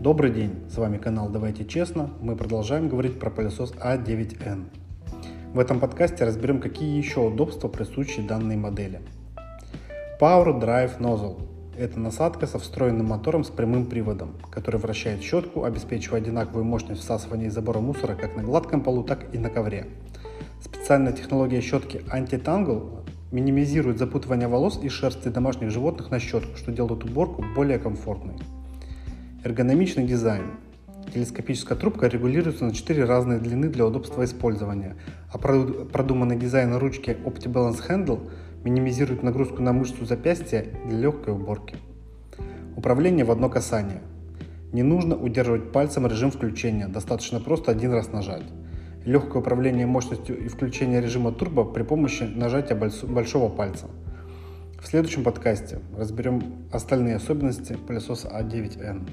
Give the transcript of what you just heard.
Добрый день, с вами канал Давайте Честно. Мы продолжаем говорить про пылесос А9N. В этом подкасте разберем, какие еще удобства присущи данной модели. Power Drive Nozzle – это насадка со встроенным мотором с прямым приводом, который вращает щетку, обеспечивая одинаковую мощность всасывания и забора мусора как на гладком полу, так и на ковре. Специальная технология щетки Anti-Tangle минимизирует запутывание волос и шерсти домашних животных на щетку, что делает уборку более комфортной. Эргономичный дизайн. Телескопическая трубка регулируется на 4 разные длины для удобства использования, а продуманный дизайн ручки OptiBalance Handle минимизирует нагрузку на мышцу запястья для легкой уборки. Управление в одно касание. Не нужно удерживать пальцем режим включения, достаточно просто один раз нажать легкое управление мощностью и включение режима турбо при помощи нажатия большого пальца. В следующем подкасте разберем остальные особенности пылесоса А9N.